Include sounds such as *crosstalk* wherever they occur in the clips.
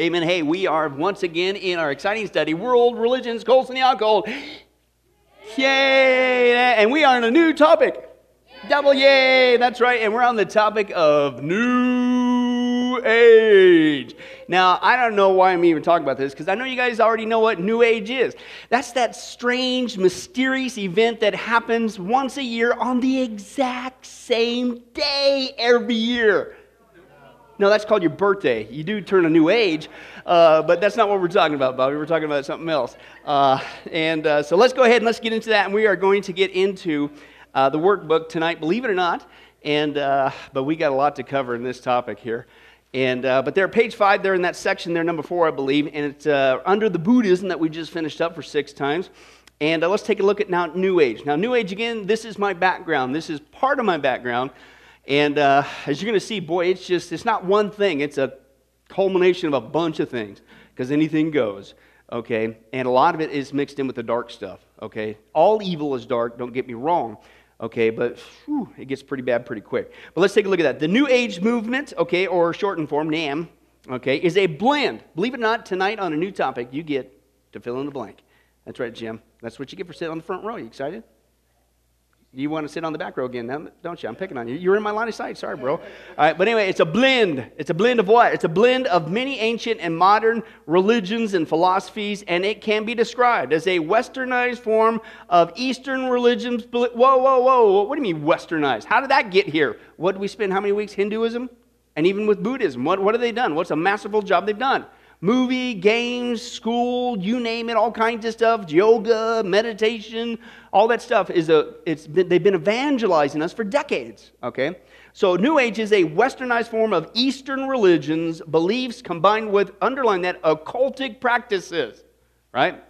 Amen. Hey, we are once again in our exciting study, World Religions, Cults, and the Occult. Yay! And we are on a new topic. Double yay! That's right. And we're on the topic of New Age. Now, I don't know why I'm even talking about this because I know you guys already know what New Age is. That's that strange, mysterious event that happens once a year on the exact same day every year. No, that's called your birthday. You do turn a new age, uh, but that's not what we're talking about, Bobby. We're talking about something else. Uh, and uh, so let's go ahead and let's get into that. And we are going to get into uh, the workbook tonight, believe it or not. And uh, but we got a lot to cover in this topic here. And uh, but there, page five, there in that section there, number four, I believe, and it's under the Buddhism that we just finished up for six times. And let's take a look at now New Age. Now, New Age again. This is my background. This is part of my background. And uh, as you're going to see, boy, it's just, it's not one thing, it's a culmination of a bunch of things because anything goes, okay? And a lot of it is mixed in with the dark stuff, okay? All evil is dark, don't get me wrong, okay? But whew, it gets pretty bad pretty quick. But let's take a look at that. The New Age movement, okay, or shortened form, NAM, okay, is a blend. Believe it or not, tonight on a new topic, you get to fill in the blank. That's right, Jim. That's what you get for sitting on the front row. You excited? You want to sit on the back row again, don't you? I'm picking on you. You're in my line of sight. Sorry, bro. All right, but anyway, it's a blend. It's a blend of what? It's a blend of many ancient and modern religions and philosophies, and it can be described as a westernized form of Eastern religions. Whoa, whoa, whoa. What do you mean westernized? How did that get here? What did we spend how many weeks? Hinduism? And even with Buddhism, what, what have they done? What's a masterful job they've done? Movie, games, school, you name it, all kinds of stuff, yoga, meditation, all that stuff is a it's been, they've been evangelizing us for decades, okay? So New Age is a westernized form of Eastern religions, beliefs combined with underline that occultic practices, right?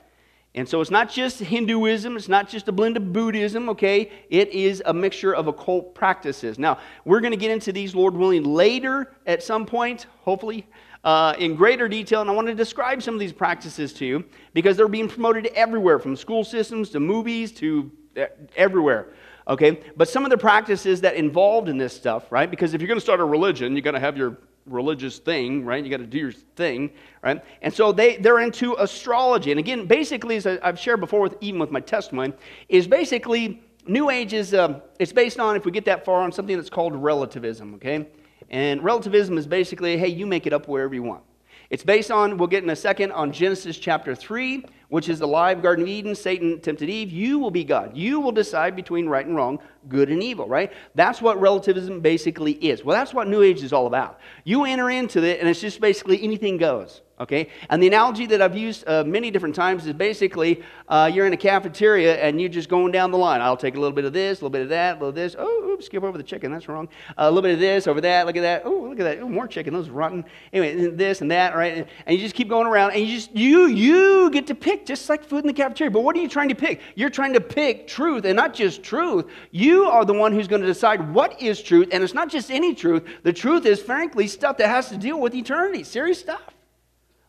And so it's not just Hinduism, it's not just a blend of Buddhism, okay? It is a mixture of occult practices. Now, we're going to get into these, Lord willing, later at some point, hopefully uh, in greater detail, and I want to describe some of these practices to you because they're being promoted everywhere from school systems to movies to uh, everywhere. Okay, but some of the practices that involved in this stuff, right? Because if you're going to start a religion, you got to have your religious thing, right? You got to do your thing, right? And so they, they're into astrology. And again, basically, as I've shared before, with, even with my testimony, is basically New Age is uh, it's based on, if we get that far, on something that's called relativism, okay? And relativism is basically, hey, you make it up wherever you want. It's based on, we'll get in a second, on Genesis chapter 3, which is the live Garden of Eden. Satan tempted Eve. You will be God. You will decide between right and wrong, good and evil, right? That's what relativism basically is. Well, that's what New Age is all about. You enter into it, and it's just basically anything goes okay? And the analogy that I've used uh, many different times is basically uh, you're in a cafeteria and you're just going down the line. I'll take a little bit of this, a little bit of that, a little of this. Oh, oops, skip over the chicken. That's wrong. Uh, a little bit of this, over that. Look at that. Oh, look at that. Ooh, more chicken. Those are rotten. Anyway, this and that, right? And you just keep going around and you just, you, you get to pick just like food in the cafeteria. But what are you trying to pick? You're trying to pick truth and not just truth. You are the one who's going to decide what is truth. And it's not just any truth. The truth is, frankly, stuff that has to deal with eternity. Serious stuff.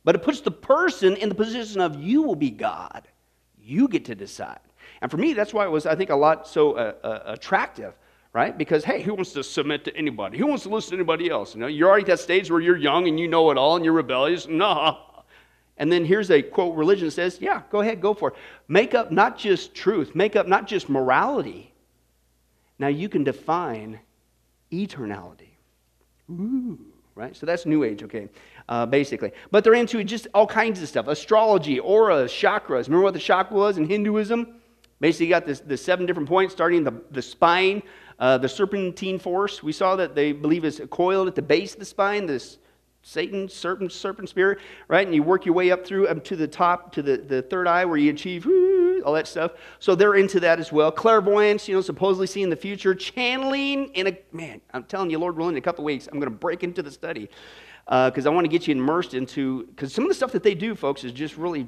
But it puts the person in the position of you will be God. You get to decide. And for me, that's why it was, I think, a lot so uh, uh, attractive, right? Because, hey, who wants to submit to anybody? Who wants to listen to anybody else? You know, you're already at that stage where you're young and you know it all and you're rebellious. Nah. And then here's a quote religion says, yeah, go ahead, go for it. Make up not just truth, make up not just morality. Now you can define eternality. Ooh, right? So that's New Age, okay? Uh, basically. But they're into just all kinds of stuff astrology, auras, chakras. Remember what the chakra was in Hinduism? Basically, got this, the seven different points starting the, the spine, uh, the serpentine force. We saw that they believe is coiled at the base of the spine, this Satan, serpent, serpent spirit, right? And you work your way up through up to the top, to the, the third eye where you achieve all that stuff. So they're into that as well. Clairvoyance, you know, supposedly seeing the future. Channeling in a, man, I'm telling you, Lord willing, in a couple weeks, I'm going to break into the study because uh, I want to get you immersed into, because some of the stuff that they do, folks, is just really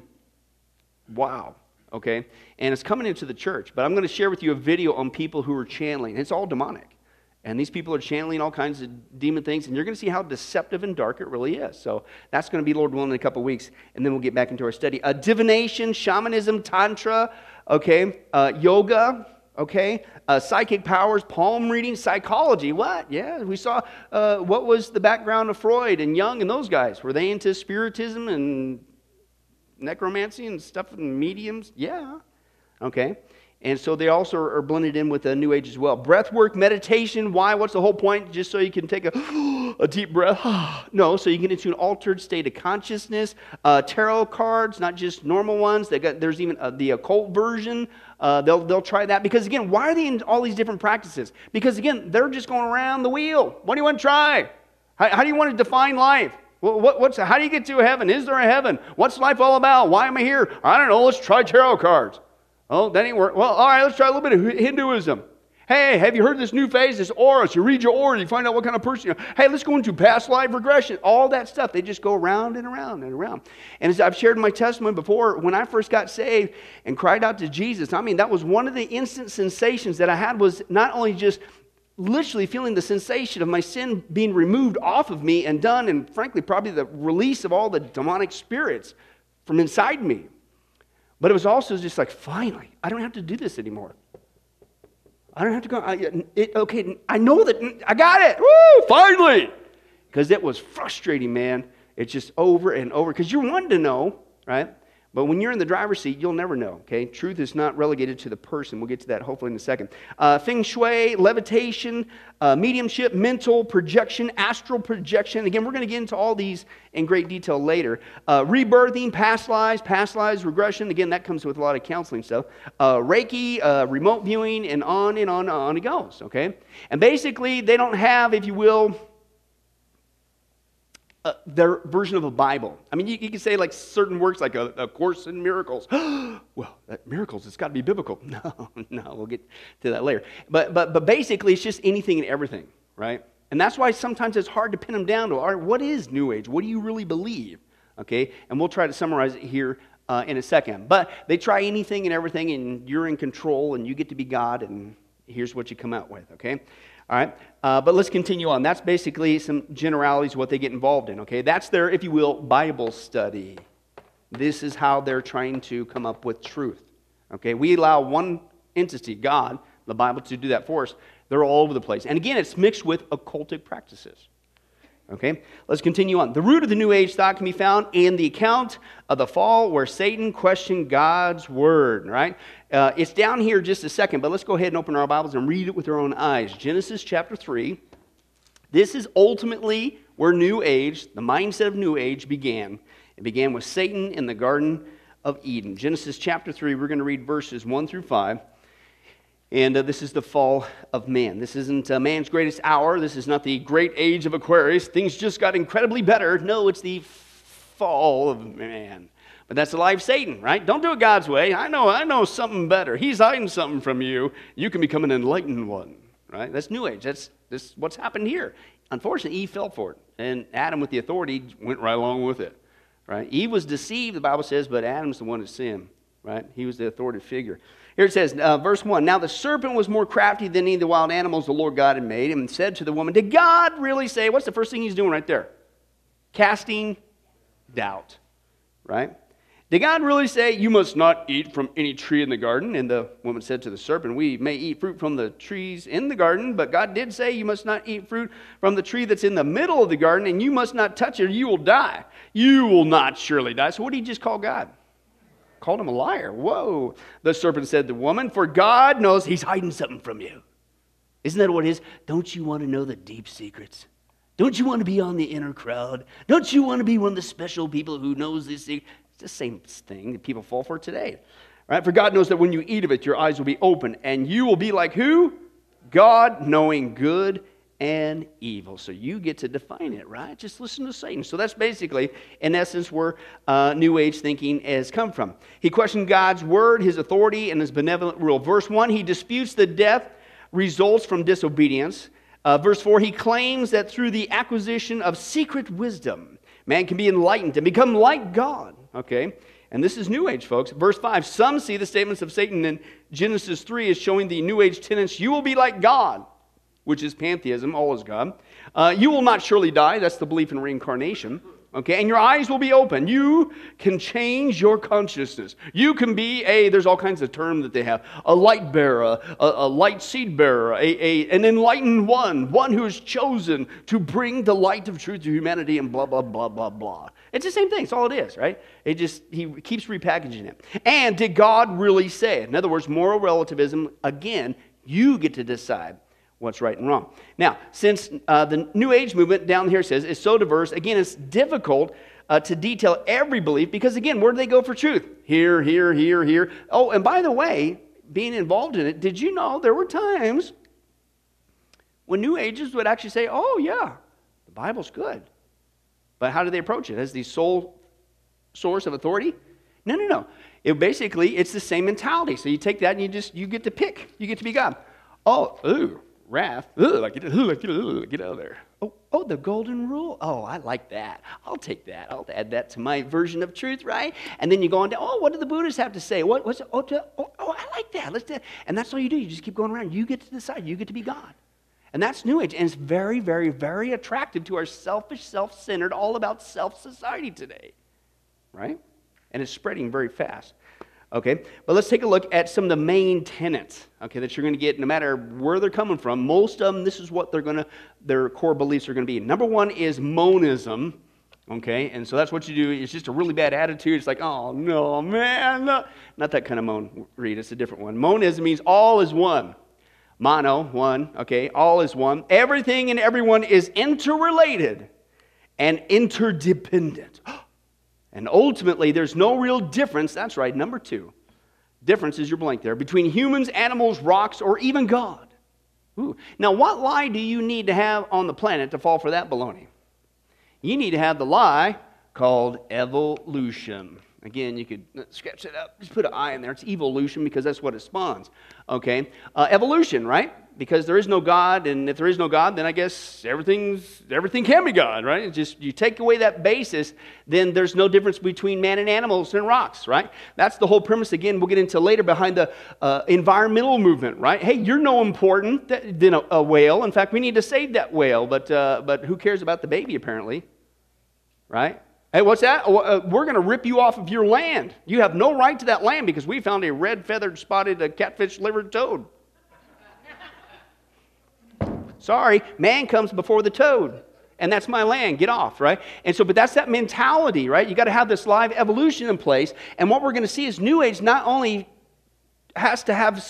wow, okay? And it's coming into the church. But I'm going to share with you a video on people who are channeling. It's all demonic. And these people are channeling all kinds of demon things, and you're going to see how deceptive and dark it really is. So that's going to be, Lord willing, in a couple weeks, and then we'll get back into our study. Uh, divination, shamanism, tantra, okay, uh, yoga, okay? Uh, psychic powers, palm reading, psychology. What? Yeah, we saw uh, what was the background of Freud and Jung and those guys. Were they into spiritism and necromancy and stuff and mediums? Yeah. Okay. And so they also are blended in with the New Age as well. Breath work, meditation. Why? What's the whole point? Just so you can take a, *gasps* a deep breath? *sighs* no, so you get into an altered state of consciousness. Uh, tarot cards, not just normal ones. They got, there's even uh, the occult version. Uh, they'll, they'll try that. Because again, why are they in all these different practices? Because again, they're just going around the wheel. What do you want to try? How, how do you want to define life? What, what's, how do you get to heaven? Is there a heaven? What's life all about? Why am I here? I don't know. Let's try tarot cards. Oh, that ain't work. Well, all right, let's try a little bit of Hinduism. Hey, have you heard this new phase? This auras. You read your aura, you find out what kind of person you are. Hey, let's go into past life regression. All that stuff. They just go around and around and around. And as I've shared my testimony before, when I first got saved and cried out to Jesus, I mean, that was one of the instant sensations that I had was not only just literally feeling the sensation of my sin being removed off of me and done, and frankly, probably the release of all the demonic spirits from inside me. But it was also just like, finally, I don't have to do this anymore. I don't have to go. I, it, okay, I know that I got it. Woo, finally. Because it was frustrating, man. It's just over and over. Because you're wanting to know, right? But when you're in the driver's seat, you'll never know, okay? Truth is not relegated to the person. We'll get to that hopefully in a second. Uh, feng shui, levitation, uh, mediumship, mental projection, astral projection. Again, we're going to get into all these in great detail later. Uh, rebirthing, past lives, past lives, regression. Again, that comes with a lot of counseling stuff. Uh, Reiki, uh, remote viewing, and on and on and on it goes, okay? And basically, they don't have, if you will, uh, their version of a Bible. I mean, you, you can say like certain works, like a, a Course in Miracles. *gasps* well, miracles, it's got to be biblical. *laughs* No, no, we'll get to that later. But, but, but basically, it's just anything and everything, right? And that's why sometimes it's hard to pin them down to, all right, what is New Age? What do you really believe? Okay, and we'll try to summarize it here uh, in a second. But they try anything and everything, and you're in control, and you get to be God, and here's what you come out with, okay? All right, uh, but let's continue on. That's basically some generalities what they get involved in. Okay, that's their, if you will, Bible study. This is how they're trying to come up with truth. Okay, we allow one entity, God, the Bible, to do that for us. They're all over the place, and again, it's mixed with occultic practices. Okay, let's continue on. The root of the New Age thought can be found in the account of the fall where Satan questioned God's word, right? Uh, it's down here just a second, but let's go ahead and open our Bibles and read it with our own eyes. Genesis chapter 3. This is ultimately where New Age, the mindset of New Age, began. It began with Satan in the Garden of Eden. Genesis chapter 3, we're going to read verses 1 through 5. And uh, this is the fall of man. This isn't uh, man's greatest hour. This is not the great age of Aquarius. Things just got incredibly better. No, it's the fall of man. But that's the life of Satan, right? Don't do it God's way. I know, I know something better. He's hiding something from you. You can become an enlightened one, right? That's New Age. That's, that's what's happened here. Unfortunately, Eve fell for it. And Adam, with the authority, went right along with it, right? Eve was deceived, the Bible says, but Adam's the one that sinned, right? He was the authoritative figure. Here it says, uh, verse 1 Now the serpent was more crafty than any of the wild animals the Lord God had made, and said to the woman, Did God really say? What's the first thing he's doing right there? Casting doubt, right? Did God really say, You must not eat from any tree in the garden? And the woman said to the serpent, We may eat fruit from the trees in the garden, but God did say, You must not eat fruit from the tree that's in the middle of the garden, and you must not touch it, or you will die. You will not surely die. So, what did he just call God? Called him a liar. Whoa. The serpent said to the woman, For God knows he's hiding something from you. Isn't that what it is? Don't you want to know the deep secrets? Don't you want to be on the inner crowd? Don't you want to be one of the special people who knows this secret? It's the same thing that people fall for today. Right? For God knows that when you eat of it, your eyes will be open, and you will be like who? God, knowing good and evil. So you get to define it, right? Just listen to Satan. So that's basically, in essence, where uh, New Age thinking has come from. He questioned God's word, his authority, and his benevolent rule. Verse 1, he disputes the death results from disobedience. Uh, verse 4, he claims that through the acquisition of secret wisdom, man can be enlightened and become like God. Okay? And this is New Age, folks. Verse 5 Some see the statements of Satan in Genesis 3 as showing the New Age tenets you will be like God which is pantheism, all is God. Uh, you will not surely die. That's the belief in reincarnation. okay? And your eyes will be open. You can change your consciousness. You can be a, there's all kinds of terms that they have, a light bearer, a, a light seed bearer, a, a, an enlightened one, one who is chosen to bring the light of truth to humanity and blah, blah, blah, blah, blah. It's the same thing. It's all it is, right? It just, he keeps repackaging it. And did God really say it? In other words, moral relativism, again, you get to decide what's right and wrong. Now, since uh, the New Age movement down here says is so diverse, again, it's difficult uh, to detail every belief because, again, where do they go for truth? Here, here, here, here. Oh, and by the way, being involved in it, did you know there were times when New Agers would actually say, oh, yeah, the Bible's good. But how do they approach it? As the sole source of authority? No, no, no. It basically, it's the same mentality. So you take that and you just, you get to pick. You get to be God. Oh, ooh, wrath. Ugh, like, get, ugh, get, ugh, get out of there. Oh, oh, the golden rule. Oh, I like that. I'll take that. I'll add that to my version of truth, right? And then you go on to, oh, what do the Buddhists have to say? What, what's, oh, to, oh, oh, I like that. Let's do that. And that's all you do. You just keep going around. You get to decide. You get to be God. And that's New Age. And it's very, very, very attractive to our selfish, self centered, all about self society today, right? And it's spreading very fast. Okay, but let's take a look at some of the main tenets, okay, that you're going to get no matter where they're coming from. Most of them, this is what they're going to, their core beliefs are going to be. Number one is monism, okay, and so that's what you do. It's just a really bad attitude. It's like, oh no, man, no. not that kind of moan, read. It's a different one. Monism means all is one. Mono, one, okay, all is one. Everything and everyone is interrelated and interdependent. *gasps* And ultimately, there's no real difference. That's right, number two. Difference is your blank there between humans, animals, rocks, or even God. Ooh. Now, what lie do you need to have on the planet to fall for that baloney? You need to have the lie called evolution. Again, you could scratch it up. Just put an I in there. It's evolution because that's what it spawns. Okay? Uh, evolution, right? Because there is no God, and if there is no God, then I guess everything's everything can be God, right? It's just you take away that basis, then there's no difference between man and animals and rocks, right? That's the whole premise. Again, we'll get into later behind the uh, environmental movement, right? Hey, you're no important than a, a, whale. In fact, we need to save that whale, but uh, but who cares about the baby? Apparently, right? Hey, what's that? Uh, we're going to rip you off of your land. You have no right to that land because we found a red feathered spotted uh, catfish livered toad. Sorry, man comes before the toad. And that's my land. Get off, right? And so, but that's that mentality, right? You got to have this live evolution in place. And what we're going to see is New Age not only has to have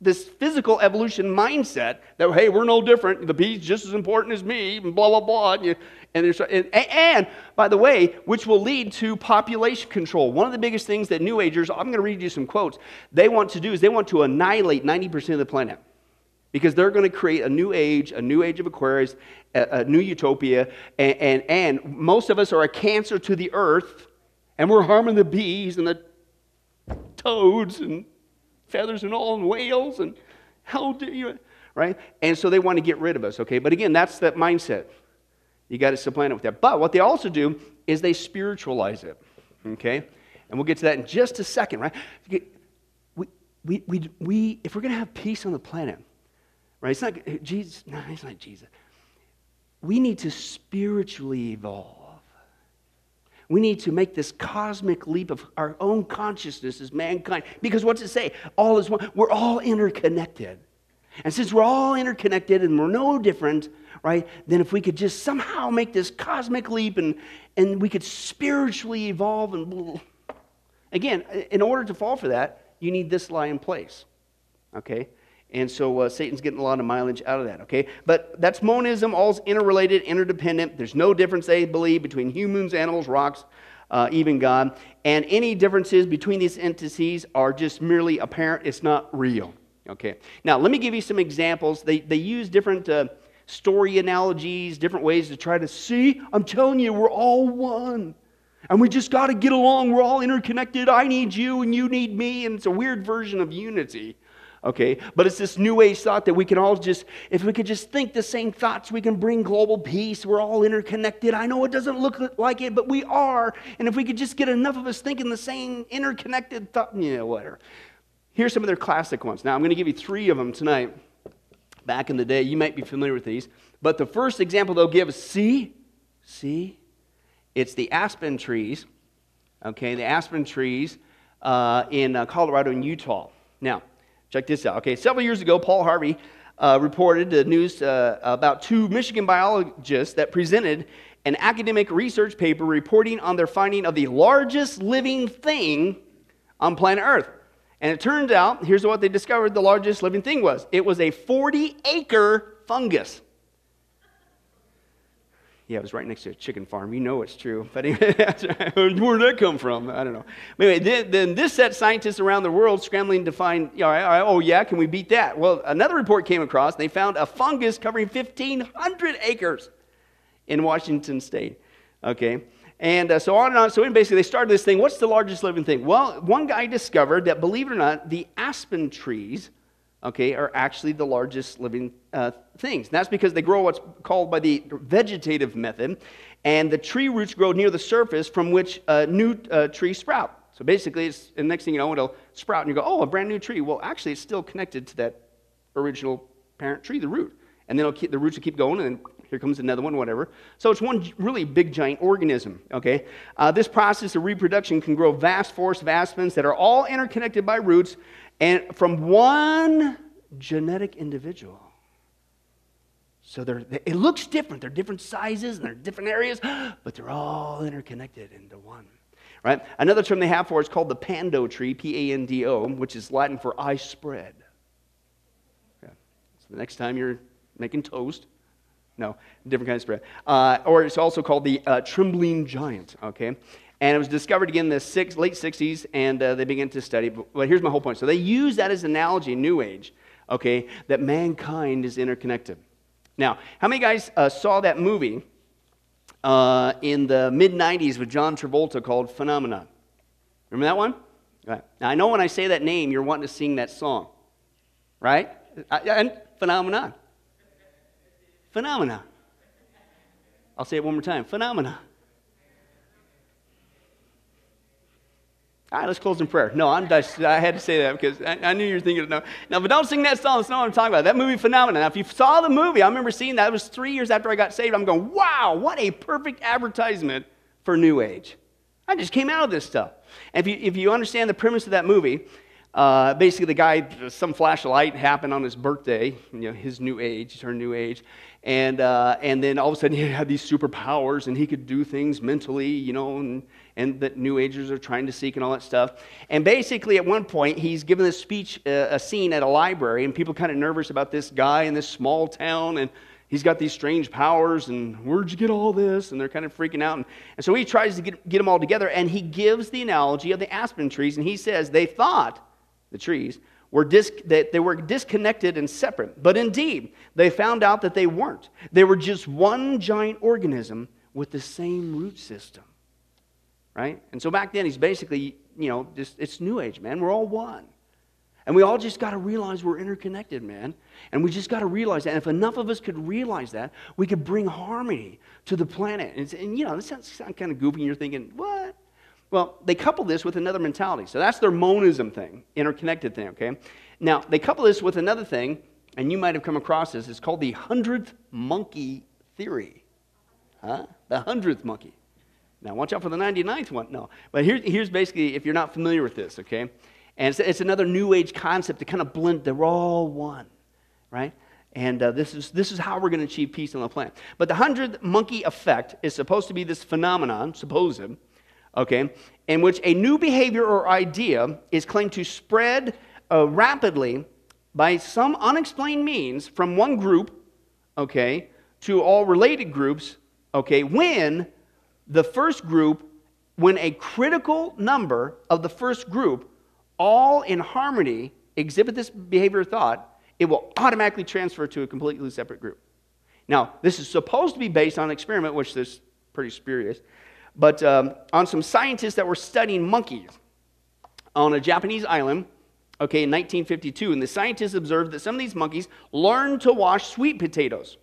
this physical evolution mindset that hey we're no different the bee's just as important as me and blah blah blah and, you, and, and, and, by the way which will lead to population control one of the biggest things that new agers i'm going to read you some quotes they want to do is they want to annihilate 90% of the planet because they're going to create a new age, a new age of Aquarius, a, a new utopia, and, and, and, most of us are a cancer to the earth, and we're harming the bees and the toads and feathers and all, and whales, and how do you, right? And so they want to get rid of us, okay? But again, that's that mindset. You got to supplant it with that. But what they also do is they spiritualize it, okay? And we'll get to that in just a second, right? We, we, we, we, if we're going to have peace on the planet, Right? It's not Jesus. No, it's not Jesus. We need to spiritually evolve. We need to make this cosmic leap of our own consciousness as mankind. Because what's it say? All is one. We're all interconnected. And since we're all interconnected and we're no different, right, then if we could just somehow make this cosmic leap and, and we could spiritually evolve and again, in order to fall for that, you need this lie in place. Okay? And so uh, Satan's getting a lot of mileage out of that, okay? But that's monism, all's interrelated, interdependent. There's no difference, they believe, between humans, animals, rocks, uh, even God. And any differences between these entities are just merely apparent, it's not real, okay? Now, let me give you some examples. They, they use different uh, story analogies, different ways to try to see. I'm telling you, we're all one. And we just got to get along. We're all interconnected. I need you and you need me. And it's a weird version of unity okay? But it's this new age thought that we can all just, if we could just think the same thoughts, we can bring global peace. We're all interconnected. I know it doesn't look like it, but we are. And if we could just get enough of us thinking the same interconnected thought, yeah, whatever. Here's some of their classic ones. Now, I'm going to give you three of them tonight. Back in the day, you might be familiar with these. But the first example they'll give is see, see, It's the aspen trees, okay, the aspen trees uh, in uh, Colorado and Utah. Now, check this out. Okay, several years ago, Paul Harvey uh, reported the news uh, about two Michigan biologists that presented an academic research paper reporting on their finding of the largest living thing on planet Earth. And it turned out, here's what they discovered the largest living thing was it was a 40 acre fungus. Yeah, it was right next to a chicken farm. You know it's true. But anyway, *laughs* where did that come from? I don't know. Anyway, then, then, this set scientists around the world scrambling to find, you know, oh, yeah, can we beat that? Well, another report came across. They found a fungus covering 1,500 acres in Washington state. Okay? And uh, so on and on. So basically, they started this thing. What's the largest living thing? Well, one guy discovered that, believe it or not, the aspen trees, okay, are actually the largest living uh, things. And that's because they grow what's called by the vegetative method, and the tree roots grow near the surface from which a new uh, trees sprout. So basically, it's, the next thing you know, it'll sprout, and you go, oh, a brand new tree. Well, actually, it's still connected to that original parent tree, the root. And then keep, the roots will keep going, and then here comes another one, whatever. So it's one really big, giant organism, okay? Uh, this process of reproduction can grow vast forests of aspens that are all interconnected by roots and from one genetic individual. So they're, it looks different. They're different sizes and they're different areas, *gasps* but they're all interconnected into one. Right? Another term they have for it is called the pando tree, P A N D O, which is Latin for I spread. Okay. So the next time you're making toast, no, different kind of spread. Uh, or it's also called the uh, trembling giant, okay? And it was discovered again in the six, late 60s, and uh, they began to study. But, here's my whole point. So they use that as an analogy New Age, okay, that mankind is interconnected. Now, how many guys uh, saw that movie uh, in the mid 90s with John Travolta called Phenomenon? Remember that one? Right. Now, I know when I say that name, you're wanting to sing that song, right? And Phenomenon. Phenomena. I'll say it one more time. Phenomena. All right, let's close in prayer. No, I'm I had to say that because I, I knew you were thinking, no. Now, but don't sing that song. That's not what I'm talking about. That movie, Phenomena. Now, if you saw the movie, I remember seeing that. It was three years after I got saved. I'm going, wow, what a perfect advertisement for New Age. I just came out of this stuff. And if you, if you understand the premise of that movie, uh, basically, the guy, some flashlight happened on his birthday, you know, his new age, he turned new age. And, uh, and then all of a sudden he had these superpowers and he could do things mentally, you know, and, and that New Agers are trying to seek and all that stuff. And basically, at one point, he's given this speech, uh, a scene at a library, and people kind of nervous about this guy in this small town, and he's got these strange powers, and where'd you get all this? And they're kind of freaking out. And, and so he tries to get, get them all together, and he gives the analogy of the aspen trees, and he says they thought, the trees, were dis- that they were disconnected and separate. But indeed, they found out that they weren't. They were just one giant organism with the same root system. Right? And so back then, he's basically, you know, just, it's New Age, man. We're all one. And we all just got to realize we're interconnected, man. And we just got to realize that. And if enough of us could realize that, we could bring harmony to the planet. And, and you know, this sounds, sounds kind of goofy, and you're thinking, what? Well, they couple this with another mentality. So that's their monism thing, interconnected thing, okay? Now, they couple this with another thing, and you might have come across this. It's called the hundredth monkey theory. Huh? The hundredth monkey. Now, watch out for the 99th one. No. But here, here's basically, if you're not familiar with this, okay? And it's, it's another New Age concept to kind of blend, they're all one, right? And uh, this, is, this is how we're going to achieve peace on the planet. But the hundredth monkey effect is supposed to be this phenomenon, supposed okay, in which a new behavior or idea is claimed to spread uh, rapidly by some unexplained means from one group, okay, to all related groups, okay, when the first group, when a critical number of the first group, all in harmony, exhibit this behavior or thought, it will automatically transfer to a completely separate group. Now, this is supposed to be based on an experiment, which is pretty spurious but um, on some scientists that were studying monkeys on a Japanese island, okay, in 1952. And the scientists observed that some of these monkeys learned to wash sweet potatoes,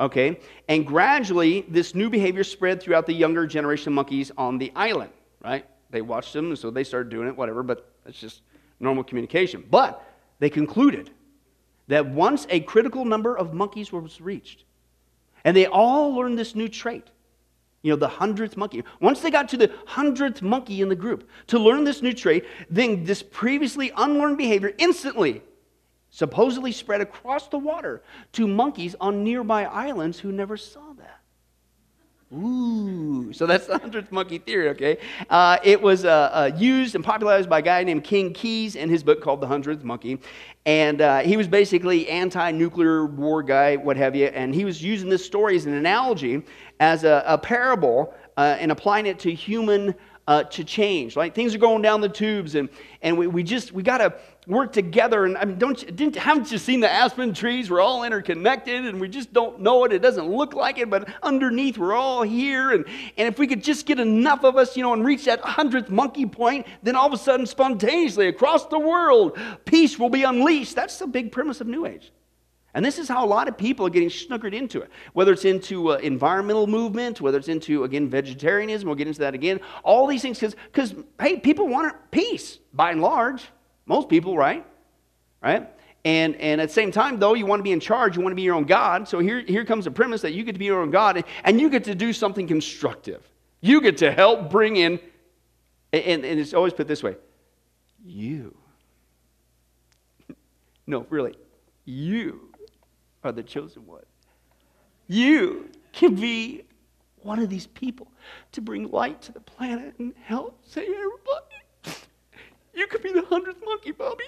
okay? And gradually, this new behavior spread throughout the younger generation of monkeys on the island, right? They watched them, so they started doing it, whatever, but that's just normal communication. But they concluded that once a critical number of monkeys was reached, and they all learned this new trait, You know, the hundredth monkey. Once they got to the hundredth monkey in the group to learn this new trait, then this previously unlearned behavior instantly, supposedly spread across the water to monkeys on nearby islands who never saw that. Ooh, so that's the hundredth monkey theory, okay? Uh, it was uh, uh, used and popularized by a guy named Ken Keyes in his book called The Hundredth Monkey. And uh, he was basically anti nuclear war guy, what have you. And he was using this story as an analogy, as a, a parable, uh, and applying it to human uh, to change. Like things are going down the tubes, and, and we, we just, we got to work together. And I mean, don't you, didn't, haven't you seen the aspen trees? We're all interconnected, and we just don't know it. It doesn't look like it, but underneath, we're all here. And, and if we could just get enough of us, you know, and reach that hundredth monkey point, then all of a sudden, spontaneously across the world, peace will be unleashed. That's the big premise of New Age. And this is how a lot of people are getting snookered into it. Whether it's into uh, environmental movement, whether it's into, again, vegetarianism, we'll get into that again. All these things, cause because, hey, people want peace, by and large. Most people, right? Right? And, and at the same time, though, you want to be in charge, you want to be your own God. So here, here comes the premise that you get to be your own God, and, and you get to do something constructive. You get to help bring in, and, and it's always put this way you. *laughs* no, really, you are the chosen one. You can be one of these people to bring light to the planet and help save everybody. You could be the hundredth monkey, Bobby.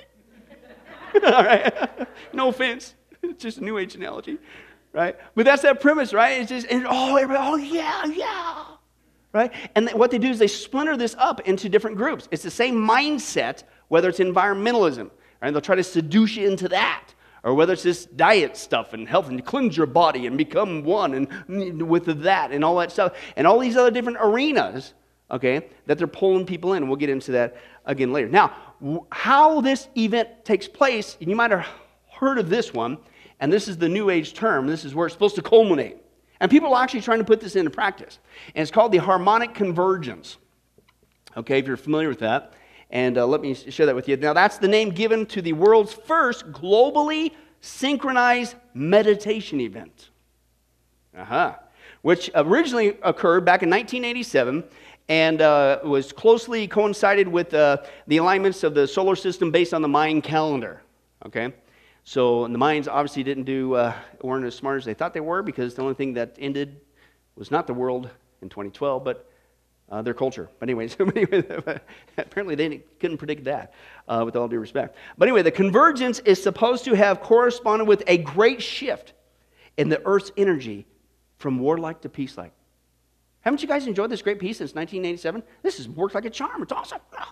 *laughs* All right. *laughs* no offense. It's *laughs* just a new age analogy, right? But that's that premise, right? It's just, and, oh, everybody, oh, yeah, yeah. Right? And what they do is they splinter this up into different groups. It's the same mindset, whether it's environmentalism, right? They'll try to seduce you into that or whether it's this diet stuff and health and cleanse your body and become one and with that and all that stuff and all these other different arenas okay that they're pulling people in we'll get into that again later now how this event takes place and you might have heard of this one and this is the new age term this is where it's supposed to culminate and people are actually trying to put this into practice and it's called the harmonic convergence okay if you're familiar with that and uh, let me share that with you. Now, that's the name given to the world's first globally synchronized meditation event. Uh-huh. Which originally occurred back in 1987 and uh, was closely coincided with uh, the alignments of the solar system based on the Mayan calendar. Okay? So the Mayans obviously didn't do, uh, weren't as smart as they thought they were because the only thing that ended was not the world in 2012, but uh, their culture. But anyway, *laughs* so anyway, *laughs* apparently they couldn't predict that, uh, with all due respect. But anyway, the convergence is supposed to have corresponded with a great shift in the Earth's energy from warlike to peace-like. Haven't you guys enjoyed this great peace since 1987? This has worked like a charm. It's awesome. *sighs*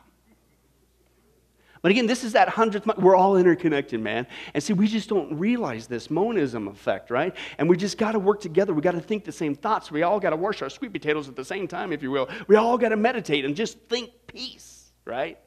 But again, this is that hundredth. We're all interconnected, man. And see, we just don't realize this monism effect, right? And we just got to work together. We got to think the same thoughts. We all got to wash our sweet potatoes at the same time, if you will. We all got to meditate and just think peace, right?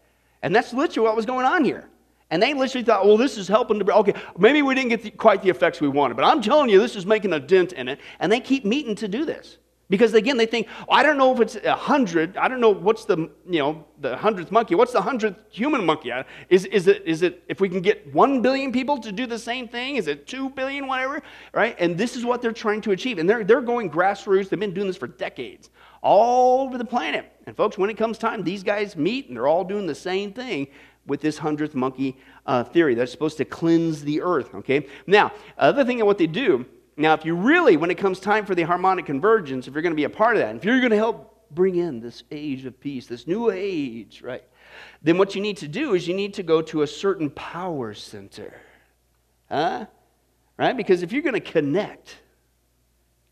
And that's literally what was going on here. And they literally thought, well, this is helping to, okay, maybe we didn't get the, quite the effects we wanted, but I'm telling you, this is making a dent in it. And they keep meeting to do this. Because again, they think, oh, I don't know if it's a hundred. I don't know what's the, you know, the hundredth monkey. What's the hundredth human monkey? Is, is, it, is it, if we can get one billion people to do the same thing? Is it two billion, whatever? Right? And this is what they're trying to achieve. And they're, they're going grassroots. They've been doing this for decades, all over the planet. And folks, when it comes time, these guys meet and they're all doing the same thing with this hundredth monkey uh, theory. They're supposed to cleanse the earth, okay? Now, other thing of what they do now, if you really, when it comes time for the harmonic convergence, if you're going to be a part of that, if you're going to help bring in this age of peace, this new age, right, then what you need to do is you need to go to a certain power center. Huh? Right? Because if you're going to connect,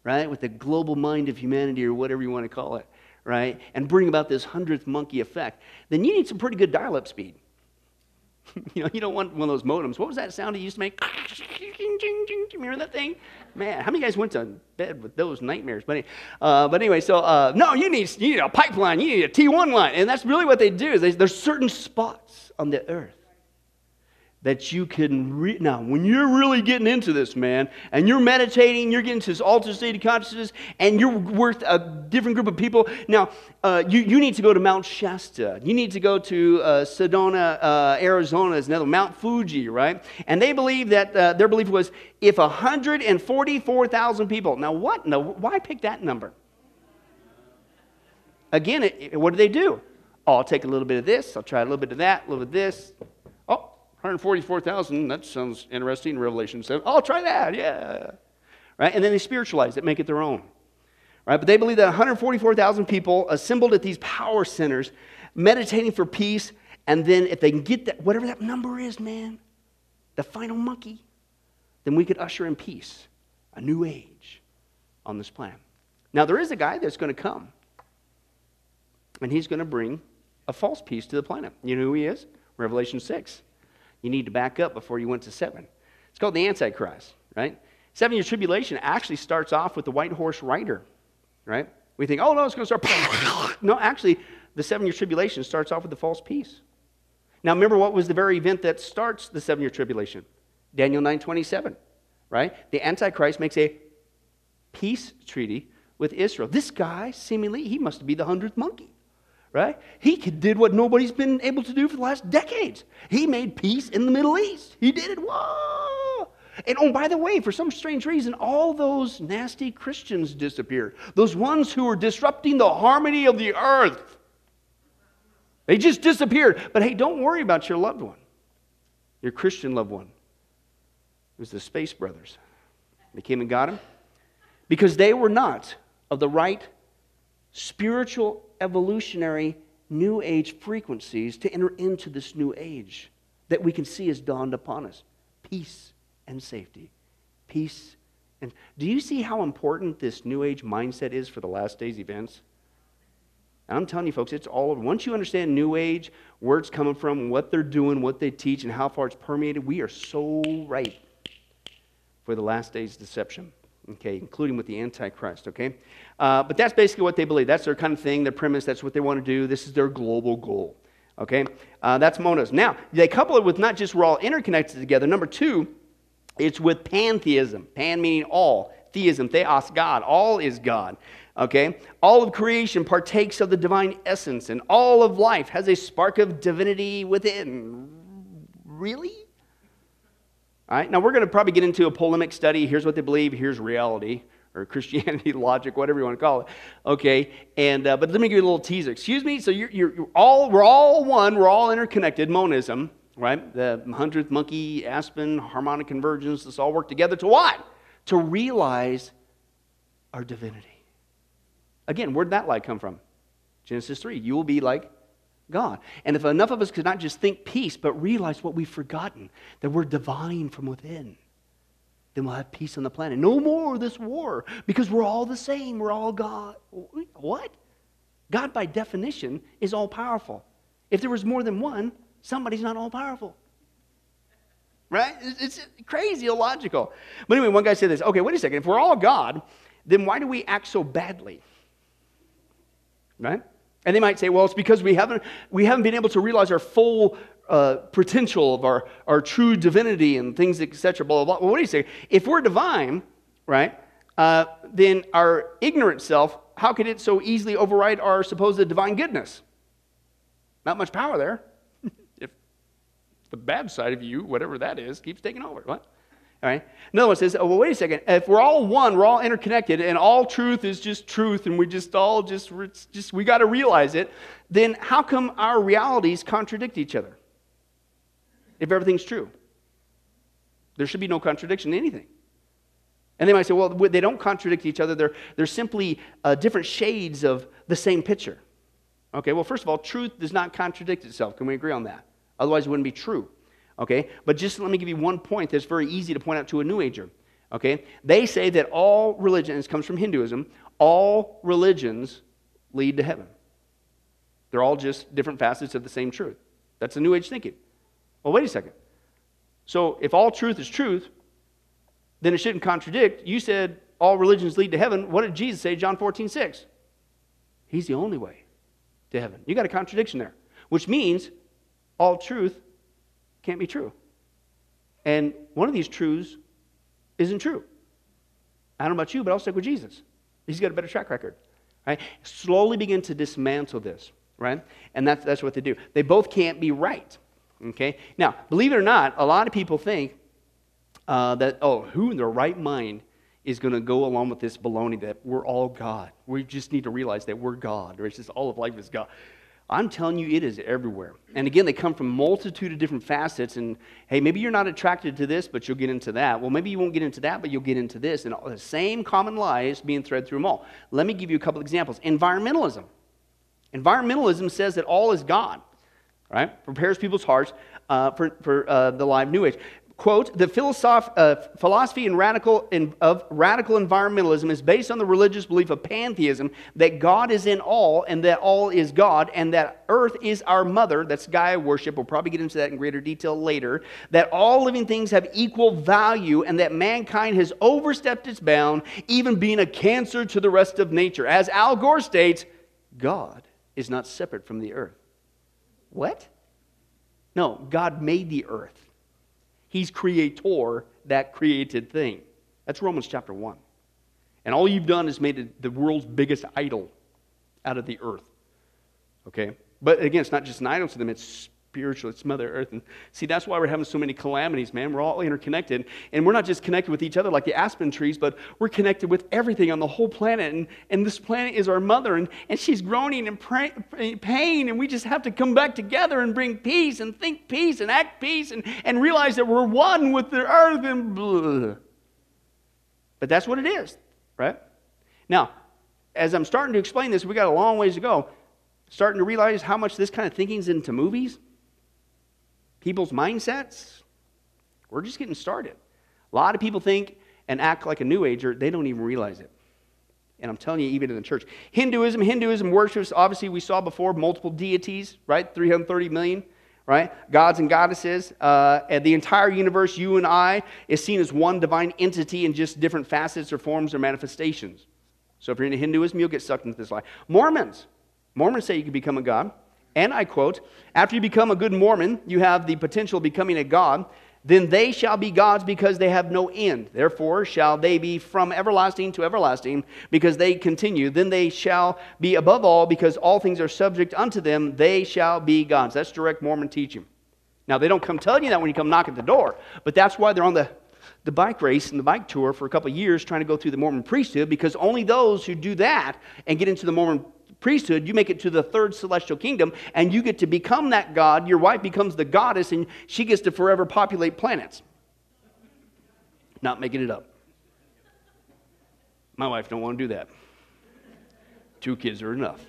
right, with the global mind of humanity or whatever you want to call it, right, and bring about this hundredth monkey effect, then you need some pretty good dial up speed. *laughs* you know, you don't want one of those modems. What was that sound he used to make? *laughs* Remember that thing? Man, how many guys went to bed with those nightmares? But, uh, but anyway, so uh, no, you need, you need a pipeline. You need a T1 line. And that's really what they do. They, there's certain spots on the earth that you can re- now when you're really getting into this man and you're meditating you're getting to this altered state of consciousness and you're with a different group of people now uh, you, you need to go to mount shasta you need to go to uh, sedona uh, arizona is another mount fuji right and they believe that uh, their belief was if 144000 people now what no why pick that number again, it, it, what do they do? Oh, I'll take a little bit of this, I'll try a little bit of that, a little bit of this. Oh, 144,000, that sounds interesting. Revelation 7. Oh, I'll try that, yeah. Right? And then they spiritualize it, make it their own. Right? But they believe that 144,000 people assembled at these power centers, meditating for peace, and then if they can get that, whatever that number is, man, the final monkey, then we could usher in peace, a new age on this planet. Now, there is a guy that's going to come, and he's going to bring a false peace to the planet. You know who he is? Revelation 6. You need to back up before you went to 7. It's called the Antichrist, right? Seven year tribulation actually starts off with the white horse rider, right? We think, oh no, it's going to start. *laughs* no, actually, the seven year tribulation starts off with the false peace. Now, remember what was the very event that starts the seven year tribulation? Daniel 9 27, right? The Antichrist makes a peace treaty with Israel. This guy, seemingly, he must be the hundredth monkey, right? He did what nobody's been able to do for the last decades. He made peace in the Middle East. He did it. Whoa! And oh, by the way, for some strange reason, all those nasty Christians disappeared. Those ones who were disrupting the harmony of the earth. They just disappeared. But hey, don't worry about your loved one, your Christian loved one. It was the Space Brothers. They came and got him because they were not of the right spiritual, evolutionary, new age frequencies to enter into this new age that we can see has dawned upon us peace and safety. Peace and do you see how important this new age mindset is for the last days events? I'm telling you, folks, it's all over. Once you understand New Age, where it's coming from, what they're doing, what they teach, and how far it's permeated, we are so right for the last days deception, okay, including with the Antichrist, okay? Uh, but that's basically what they believe. That's their kind of thing, their premise. That's what they want to do. This is their global goal, okay? Uh, that's monism. Now, they couple it with not just we're all interconnected together. Number two, it's with pantheism. Pan meaning all. Theism, theos, God. All is God. Okay? All of creation partakes of the divine essence, and all of life has a spark of divinity within. Really? All right, now we're going to probably get into a polemic study. Here's what they believe, here's reality, or *laughs* Christianity logic, whatever you want to call it. Okay, and uh, but let me give you a little teaser. Excuse me. So you're, you're, you're all we're all one. We're all interconnected. Monism, right? The hundredth monkey, aspen, harmonic convergence. This all work together to what? To realize our divinity. Again, where'd that light come from? Genesis 3. You will be like God. And if enough of us could not just think peace, but realize what we've forgotten, that we're divine from within, then we'll have peace on the planet. No more this war because we're all the same. We're all God. What? God, by definition, is all powerful. If there was more than one, somebody's not all powerful. Right? It's crazy illogical. But anyway, one guy said this okay, wait a second. If we're all God, then why do we act so badly? right? And they might say, well, it's because we haven't, we haven't been able to realize our full uh, potential of our, our true divinity and things, etc., blah, blah, blah. Well, what do you say? If we're divine, right, uh, then our ignorant self, how could it so easily override our supposed divine goodness? Not much power there. *laughs* if the bad side of you, whatever that is, keeps taking over. What? All right? Another one says, oh, well, wait a second. If we're all one, we're all interconnected, and all truth is just truth, and we just all just, just we got to realize it, then how come our realities contradict each other? If everything's true, there should be no contradiction in anything. And they might say, well, they don't contradict each other, they're, they're simply uh, different shades of the same picture. Okay, well, first of all, truth does not contradict itself. Can we agree on that? Otherwise, it wouldn't be true. Okay? But just let me give you one point that's very easy to point out to a New Ager. Okay? They say that all religions, comes from Hinduism, all religions lead to heaven. They're all just different facets of the same truth. That's the New Age thinking. Well, wait a second. So if all truth is truth, then it shouldn't contradict. You said all religions lead to heaven. What did Jesus say, John 14, 6? He's the only way to heaven. You got a contradiction there, which means all truth can't be true. And one of these truths isn't true. I don't know about you, but I'll stick with Jesus. He's got a better track record. Right? Slowly begin to dismantle this, right? And that's, that's what they do. They both can't be right. Okay? Now, believe it or not, a lot of people think uh, that, oh, who in their right mind is going to go along with this baloney that we're all God. We just need to realize that we're God, or it's just all of life is God. I'm telling you, it is everywhere. And again, they come from multitude of different facets. And hey, maybe you're not attracted to this, but you'll get into that. Well, maybe you won't get into that, but you'll get into this. And the same common lies being thread through them all. Let me give you a couple examples. Environmentalism. Environmentalism says that all is God, right? Prepares people's hearts uh, for, for uh, the live new age quote, the philosoph- uh, philosophy in radical, in, of radical environmentalism is based on the religious belief of pantheism that God is in all and that all is God and that earth is our mother. That's Gaia worship. We'll probably get into that in greater detail later. That all living things have equal value and that mankind has overstepped its bound, even being a cancer to the rest of nature. As Al Gore states, God is not separate from the earth. What? No, God made the earth. He's creator, that created thing. That's Romans chapter 1. And all you've done is made the world's biggest idol out of the earth. Okay? But again, it's not just an idol to them, it's spiritual. It's Mother Earth. And see, that's why we're having so many calamities, man. We're all interconnected. And we're not just connected with each other like the aspen trees, but we're connected with everything on the whole planet. And, and this planet is our mother, and, and she's groaning in pray, pain. And we just have to come back together and bring peace and think peace and act peace and, and realize that we're one with the earth and blah. But that's what it is, right? Now, as I'm starting to explain this, we got a long ways to go. Starting to realize how much this kind of thinking is into movies people's mindsets, we're just getting started. A lot of people think and act like a New Ager, they don't even realize it. And I'm telling you, even in the church. Hinduism, Hinduism worships, obviously, we saw before, multiple deities, right? 330 million, right? Gods and goddesses. Uh, and the entire universe, you and I, is seen as one divine entity in just different facets or forms or manifestations. So if you're into Hinduism, you'll get sucked into this lie. Mormons. Mormons say you can become a god. And I quote, after you become a good Mormon, you have the potential of becoming a God. Then they shall be gods because they have no end. Therefore shall they be from everlasting to everlasting because they continue. Then they shall be above all because all things are subject unto them. They shall be gods. That's direct Mormon teaching. Now, they don't come telling you that when you come knock at the door, but that's why they're on the, the bike race and the bike tour for a couple years trying to go through the Mormon priesthood because only those who do that and get into the Mormon priesthood, you make it to the third celestial kingdom, and you get to become that God. Your wife becomes the goddess, and she gets to forever populate planets. Not making it up. My wife don't want to do that. Two kids are enough.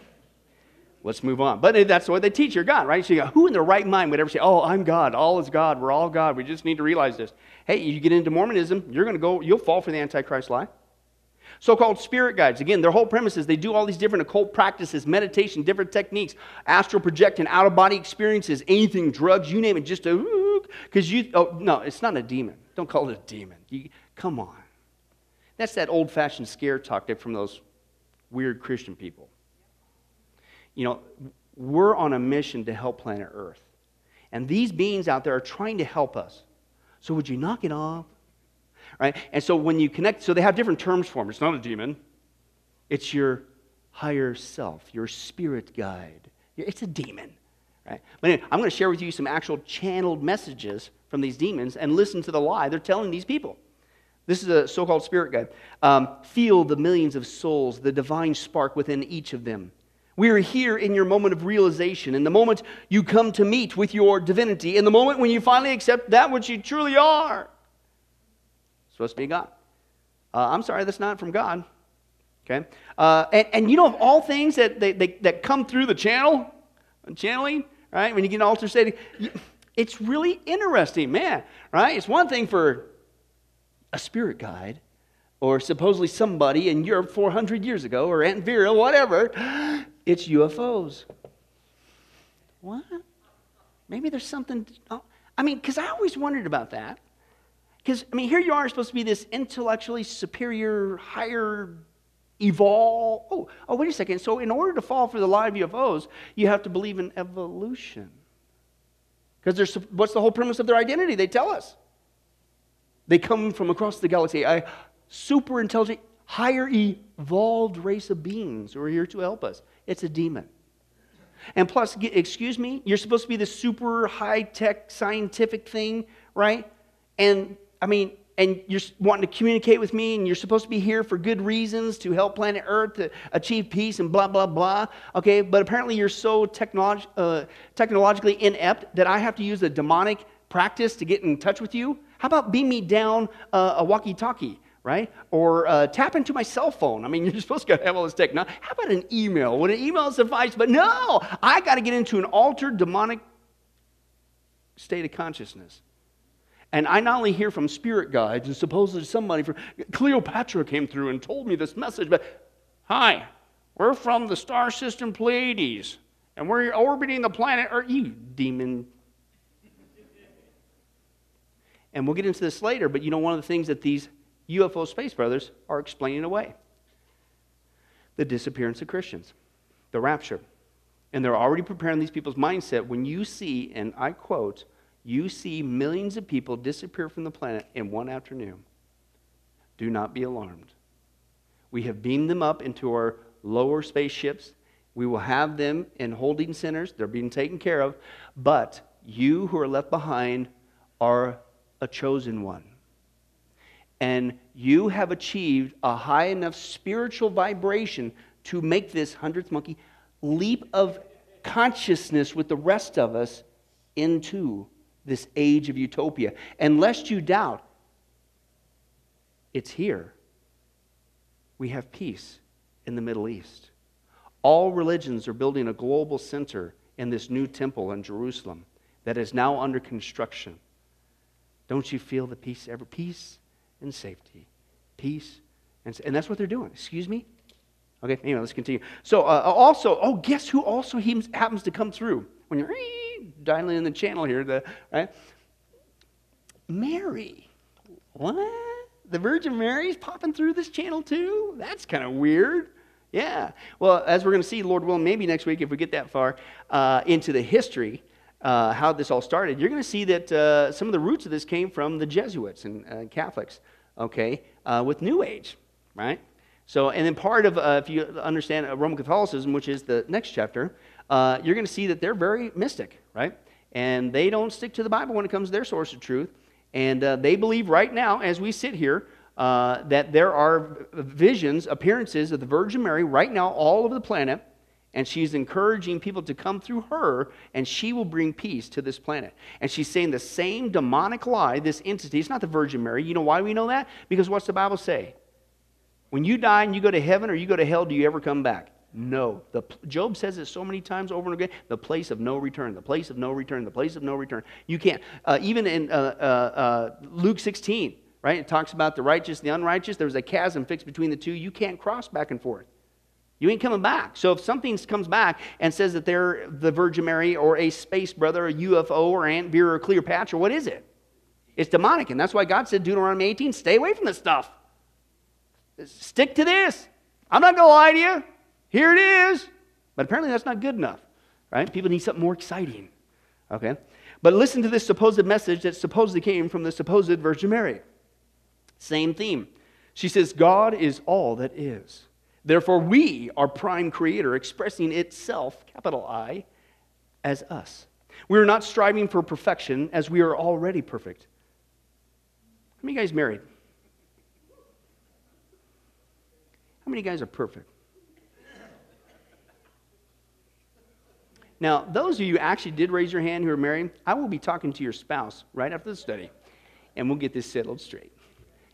Let's move on. But that's what they teach your God, right? So you go, who in their right mind would ever say, oh, I'm God, all is God, we're all God, we just need to realize this. Hey, you get into Mormonism, you're going to go, you'll fall for the Antichrist lie. So called spirit guides, again, their whole premise is they do all these different occult practices, meditation, different techniques, astral projecting, out of body experiences, anything, drugs, you name it, just a, because you, oh, no, it's not a demon. Don't call it a demon. You, come on. That's that old fashioned scare tactic from those weird Christian people. You know, we're on a mission to help planet Earth. And these beings out there are trying to help us. So would you knock it off? Right? And so when you connect, so they have different terms for them. It's not a demon, it's your higher self, your spirit guide. It's a demon, right? But anyway, I'm going to share with you some actual channeled messages from these demons and listen to the lie they're telling these people. This is a so called spirit guide. Um, feel the millions of souls, the divine spark within each of them. We are here in your moment of realization, in the moment you come to meet with your divinity, in the moment when you finally accept that which you truly are supposed to be God. Uh, I'm sorry, that's not from God. Okay? Uh, and, and you know, of all things that, they, they, that come through the channel, channeling, right? When you get an altar setting, it's really interesting, man, right? It's one thing for a spirit guide or supposedly somebody in Europe 400 years ago or Aunt Vera, whatever. *gasps* It's UFOs. What? Maybe there's something. Oh, I mean, because I always wondered about that. Because, I mean, here you are supposed to be this intellectually superior, higher, evolve. Oh, oh, wait a second. So, in order to fall for the lie of UFOs, you have to believe in evolution. Because what's the whole premise of their identity? They tell us. They come from across the galaxy, a super intelligent, higher evolved race of beings who are here to help us. It's a demon. And plus, excuse me, you're supposed to be the super high tech scientific thing, right? And I mean, and you're wanting to communicate with me, and you're supposed to be here for good reasons to help planet Earth to achieve peace and blah, blah, blah. Okay, but apparently you're so technolog- uh, technologically inept that I have to use a demonic practice to get in touch with you. How about beam me down uh, a walkie talkie? right? Or uh, tap into my cell phone. I mean, *laughs* you're supposed to have all this tech. Now, how about an email? Would an email suffice? But no, I got to get into an altered demonic state of consciousness. And I not only hear from spirit guides and supposedly somebody from Cleopatra came through and told me this message, but hi, we're from the star system Pleiades, and we're orbiting the planet Earth. You demon. And we'll get into this later, but you know, one of the things that these UFO space brothers are explaining away the disappearance of Christians, the rapture. And they're already preparing these people's mindset when you see, and I quote, you see millions of people disappear from the planet in one afternoon. Do not be alarmed. We have beamed them up into our lower spaceships. We will have them in holding centers. They're being taken care of. But you who are left behind are a chosen one. And you have achieved a high enough spiritual vibration to make this hundredth monkey leap of consciousness with the rest of us into this age of utopia. And lest you doubt, it's here. We have peace in the Middle East. All religions are building a global center in this new temple in Jerusalem that is now under construction. Don't you feel the peace ever? Peace and safety. Peace and, and that's what they're doing. Excuse me? Okay, anyway, let's continue. So, uh, also, oh, guess who also happens to come through when you're dialing in the channel here, the, right? Mary. What? The Virgin Mary's popping through this channel too? That's kind of weird. Yeah. Well, as we're going to see, Lord willing, maybe next week, if we get that far uh, into the history, uh, how this all started, you're going to see that uh, some of the roots of this came from the Jesuits and uh, Catholics, okay, uh, with New Age, right? So, and then part of, uh, if you understand Roman Catholicism, which is the next chapter, you're going to see that they're very mystic, right? And they don't stick to the Bible when it comes to their source of truth. And uh, they believe right now, as we sit here, uh, that there are visions, appearances of the Virgin Mary right now all over the planet. And she's encouraging people to come through her, and she will bring peace to this planet. And she's saying the same demonic lie, this entity, it's not the Virgin Mary. You know why we know that? Because what's the Bible say? When you die and you go to heaven or you go to hell, do you ever come back? No. The, Job says it so many times over and again the place of no return, the place of no return, the place of no return. You can't. Uh, even in uh, uh, uh, Luke 16, right? It talks about the righteous and the unrighteous. There's a chasm fixed between the two. You can't cross back and forth. You ain't coming back. So if something comes back and says that they're the Virgin Mary or a space brother, a UFO or Aunt Vera or Cleopatra, what is it? It's demonic. And that's why God said, Deuteronomy 18, stay away from this stuff. Stick to this. I'm not going to lie to you. Here it is. But apparently that's not good enough, right? People need something more exciting, okay? But listen to this supposed message that supposedly came from the supposed Virgin Mary. Same theme. She says, God is all that is. Therefore, we are prime creator, expressing itself, capital I, as us. We are not striving for perfection as we are already perfect. How many guys married? How many guys are perfect? Now, those of you who actually did raise your hand who are married, I will be talking to your spouse right after the study, and we'll get this settled straight.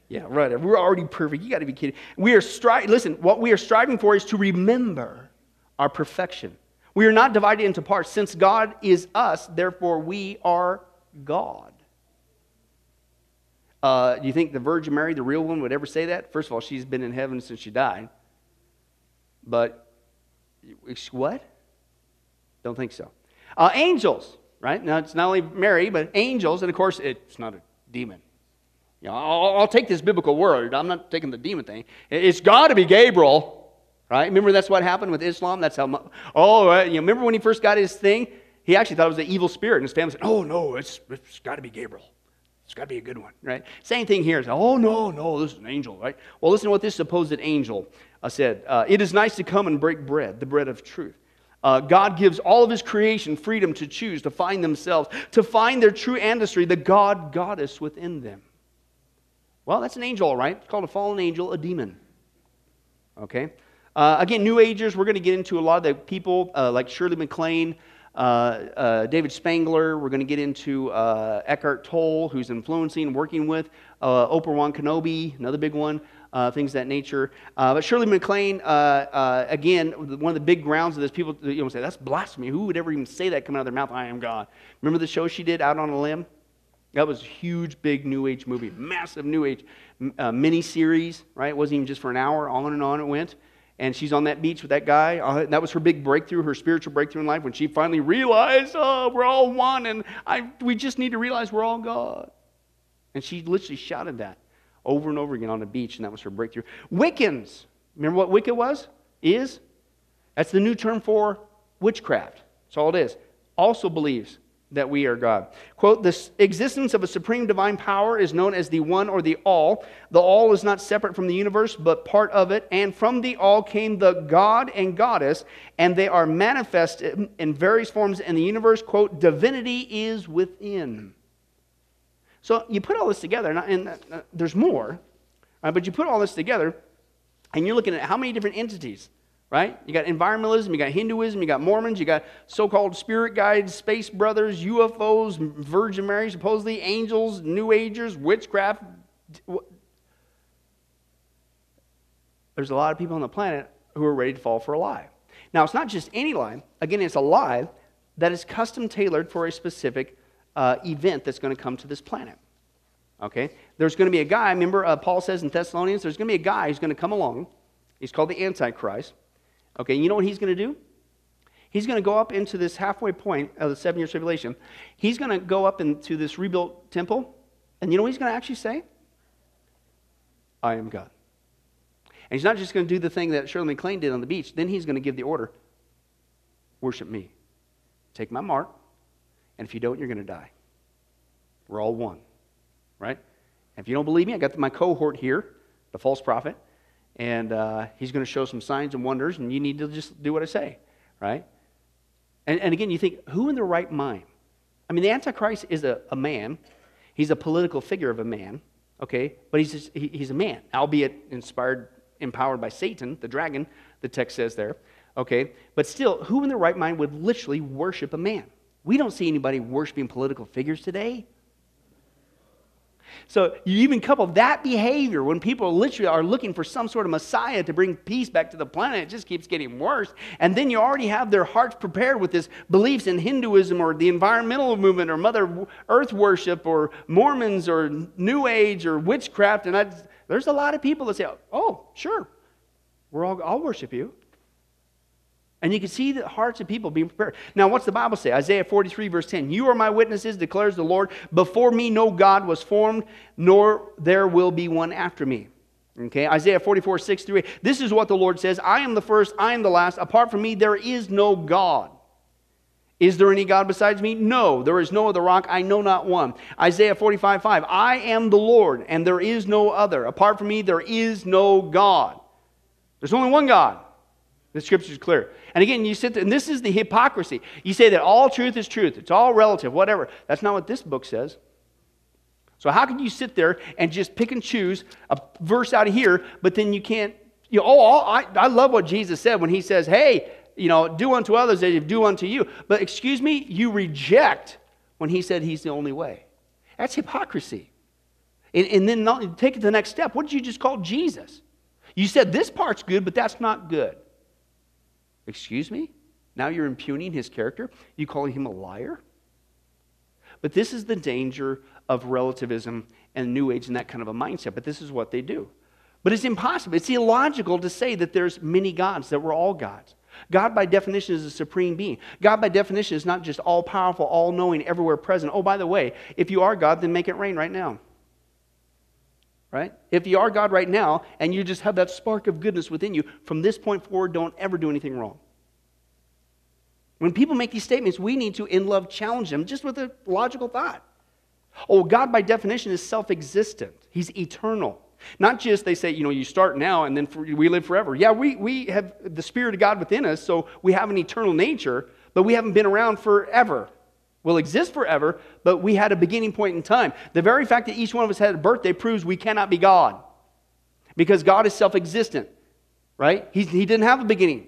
Yeah, right. We're already perfect. You got to be kidding. We are striving. Listen, what we are striving for is to remember our perfection. We are not divided into parts. Since God is us, therefore we are God. Uh, do you think the Virgin Mary, the real one, would ever say that? First of all, she's been in heaven since she died. But what? Don't think so. Uh, angels, right? Now, it's not only Mary, but angels, and of course, it's not a demon. You know, I'll, I'll take this biblical word. I'm not taking the demon thing. It's got to be Gabriel, right? Remember that's what happened with Islam? That's how, oh, right. you know, remember when he first got his thing? He actually thought it was an evil spirit, and his family said, oh, no, it's, it's got to be Gabriel. It's got to be a good one, right? Same thing here. oh, no, no, this is an angel, right? Well, listen to what this supposed angel uh, said. Uh, it is nice to come and break bread, the bread of truth. Uh, God gives all of his creation freedom to choose, to find themselves, to find their true ancestry, the God goddess within them. Well, that's an angel, all right? It's called a fallen angel, a demon. Okay? Uh, again, New Agers, we're going to get into a lot of the people uh, like Shirley MacLaine, uh, uh David Spangler. We're going to get into uh, Eckhart Tolle, who's influencing, working with Oprah Kenobi, another big one uh, things of that nature. Uh, but Shirley MacLaine, uh, uh, again, one of the big grounds of this, people you know, say, that's blasphemy. Who would ever even say that coming out of their mouth? I am God. Remember the show she did, Out on a Limb? That was a huge, big New Age movie, massive New Age uh, mini series, right? It wasn't even just for an hour, on and on it went. And she's on that beach with that guy. Uh, that was her big breakthrough, her spiritual breakthrough in life when she finally realized, oh, we're all one and I, we just need to realize we're all God. And she literally shouted that over and over again on the beach, and that was her breakthrough. Wiccans, remember what Wicca was? Is? That's the new term for witchcraft. That's all it is. Also believes that we are God. Quote, the existence of a supreme divine power is known as the one or the all. The all is not separate from the universe, but part of it. And from the all came the God and goddess, and they are manifest in various forms in the universe. Quote, divinity is within. So you put all this together, and, and uh, there's more, right? but you put all this together, and you're looking at how many different entities, right? You got environmentalism, you got Hinduism, you got Mormons, you got so called spirit guides, space brothers, UFOs, Virgin Mary, supposedly angels, New Agers, witchcraft. There's a lot of people on the planet who are ready to fall for a lie. Now, it's not just any lie. Again, it's a lie that is custom tailored for a specific uh, event that's going to come to this planet. Okay? There's going to be a guy, remember, uh, Paul says in Thessalonians, there's going to be a guy who's going to come along. He's called the Antichrist. Okay, you know what he's going to do? He's going to go up into this halfway point of the seven year tribulation. He's going to go up into this rebuilt temple. And you know what he's going to actually say? I am God. And he's not just going to do the thing that Shirley MacLaine did on the beach. Then he's going to give the order worship me. Take my mark, and if you don't, you're going to die. We're all one, right? And if you don't believe me, I got my cohort here, the false prophet, and uh, he's going to show some signs and wonders, and you need to just do what I say, right? And, and again, you think, who in their right mind? I mean, the Antichrist is a, a man, he's a political figure of a man, okay? But he's, just, he, he's a man, albeit inspired, empowered by Satan, the dragon, the text says there, okay? But still, who in their right mind would literally worship a man? We don't see anybody worshiping political figures today. So you even couple that behavior when people literally are looking for some sort of Messiah to bring peace back to the planet, it just keeps getting worse. And then you already have their hearts prepared with this beliefs in Hinduism or the environmental movement or Mother Earth worship or Mormons or New Age or witchcraft. And I, there's a lot of people that say, "Oh, sure, we're all, I'll worship you." And you can see the hearts of people being prepared. Now, what's the Bible say? Isaiah 43, verse 10. You are my witnesses, declares the Lord. Before me no God was formed, nor there will be one after me. Okay, Isaiah 44, 6 through 8. This is what the Lord says I am the first, I am the last. Apart from me, there is no God. Is there any God besides me? No, there is no other rock. I know not one. Isaiah 45, 5. I am the Lord, and there is no other. Apart from me, there is no God. There's only one God. The scripture is clear. And again, you sit there, and this is the hypocrisy. You say that all truth is truth, it's all relative, whatever. That's not what this book says. So, how can you sit there and just pick and choose a verse out of here, but then you can't, you know, oh, I, I love what Jesus said when he says, hey, you know, do unto others as you do unto you. But excuse me, you reject when he said he's the only way. That's hypocrisy. And, and then not, take it to the next step. What did you just call Jesus? You said this part's good, but that's not good. Excuse me? Now you're impugning his character? You calling him a liar? But this is the danger of relativism and New Age and that kind of a mindset. But this is what they do. But it's impossible. It's illogical to say that there's many gods, that we're all gods. God, by definition, is a supreme being. God, by definition, is not just all powerful, all knowing, everywhere present. Oh, by the way, if you are God, then make it rain right now. Right? If you are God right now and you just have that spark of goodness within you, from this point forward, don't ever do anything wrong. When people make these statements, we need to, in love, challenge them just with a logical thought. Oh, God, by definition, is self existent, He's eternal. Not just they say, you know, you start now and then for, we live forever. Yeah, we, we have the Spirit of God within us, so we have an eternal nature, but we haven't been around forever will exist forever, but we had a beginning point in time. The very fact that each one of us had a birthday proves we cannot be God because God is self existent, right? He's, he didn't have a beginning,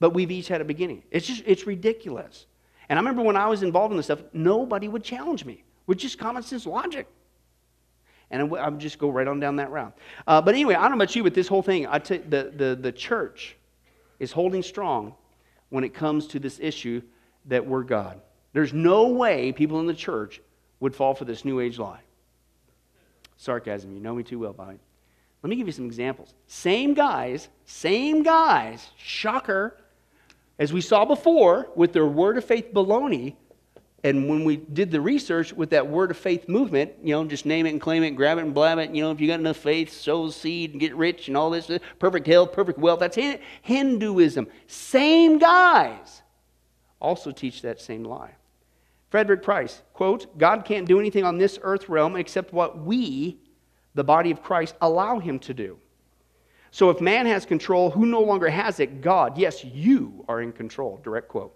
but we've each had a beginning. It's just, it's ridiculous. And I remember when I was involved in this stuff, nobody would challenge me with just common sense logic. And I would just go right on down that route. Uh, but anyway, I don't know about you, but this whole thing, I t- the, the, the church is holding strong when it comes to this issue that we're God. There's no way people in the church would fall for this New Age lie. Sarcasm, you know me too well, Bobby. Let me give you some examples. Same guys, same guys, shocker, as we saw before with their word of faith baloney, and when we did the research with that word of faith movement, you know, just name it and claim it, grab it and blab it, you know, if you got enough faith, sow seed and get rich and all this, uh, perfect health, perfect wealth. That's Hinduism. Same guys also teach that same lie. Frederick Price, quote, God can't do anything on this earth realm except what we, the body of Christ, allow him to do. So if man has control, who no longer has it? God. Yes, you are in control. Direct quote.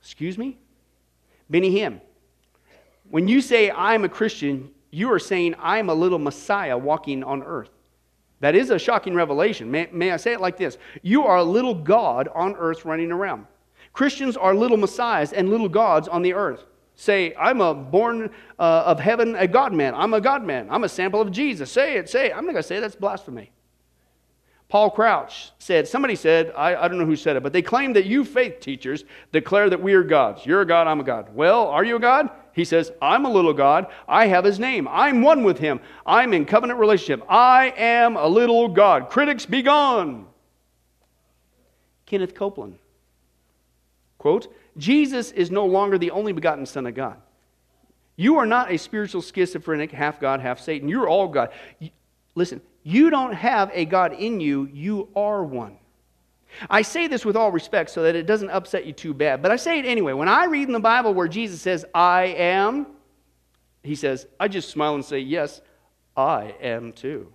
Excuse me? Benny Hinn. When you say, I'm a Christian, you are saying, I'm a little Messiah walking on earth. That is a shocking revelation. May, may I say it like this? You are a little God on earth running around. Christians are little messiahs and little gods on the earth. Say, I'm a born uh, of heaven, a God man. I'm a God man. I'm a sample of Jesus. Say it, say it. I'm not going to say it. That's blasphemy. Paul Crouch said, somebody said, I, I don't know who said it, but they claim that you faith teachers declare that we are gods. You're a God, I'm a God. Well, are you a God? He says, I'm a little God. I have his name. I'm one with him. I'm in covenant relationship. I am a little God. Critics be gone. Kenneth Copeland Quote, Jesus is no longer the only begotten Son of God. You are not a spiritual schizophrenic, half God, half Satan. You're all God. Listen, you don't have a God in you, you are one. I say this with all respect so that it doesn't upset you too bad, but I say it anyway. When I read in the Bible where Jesus says, I am, he says, I just smile and say, Yes, I am too.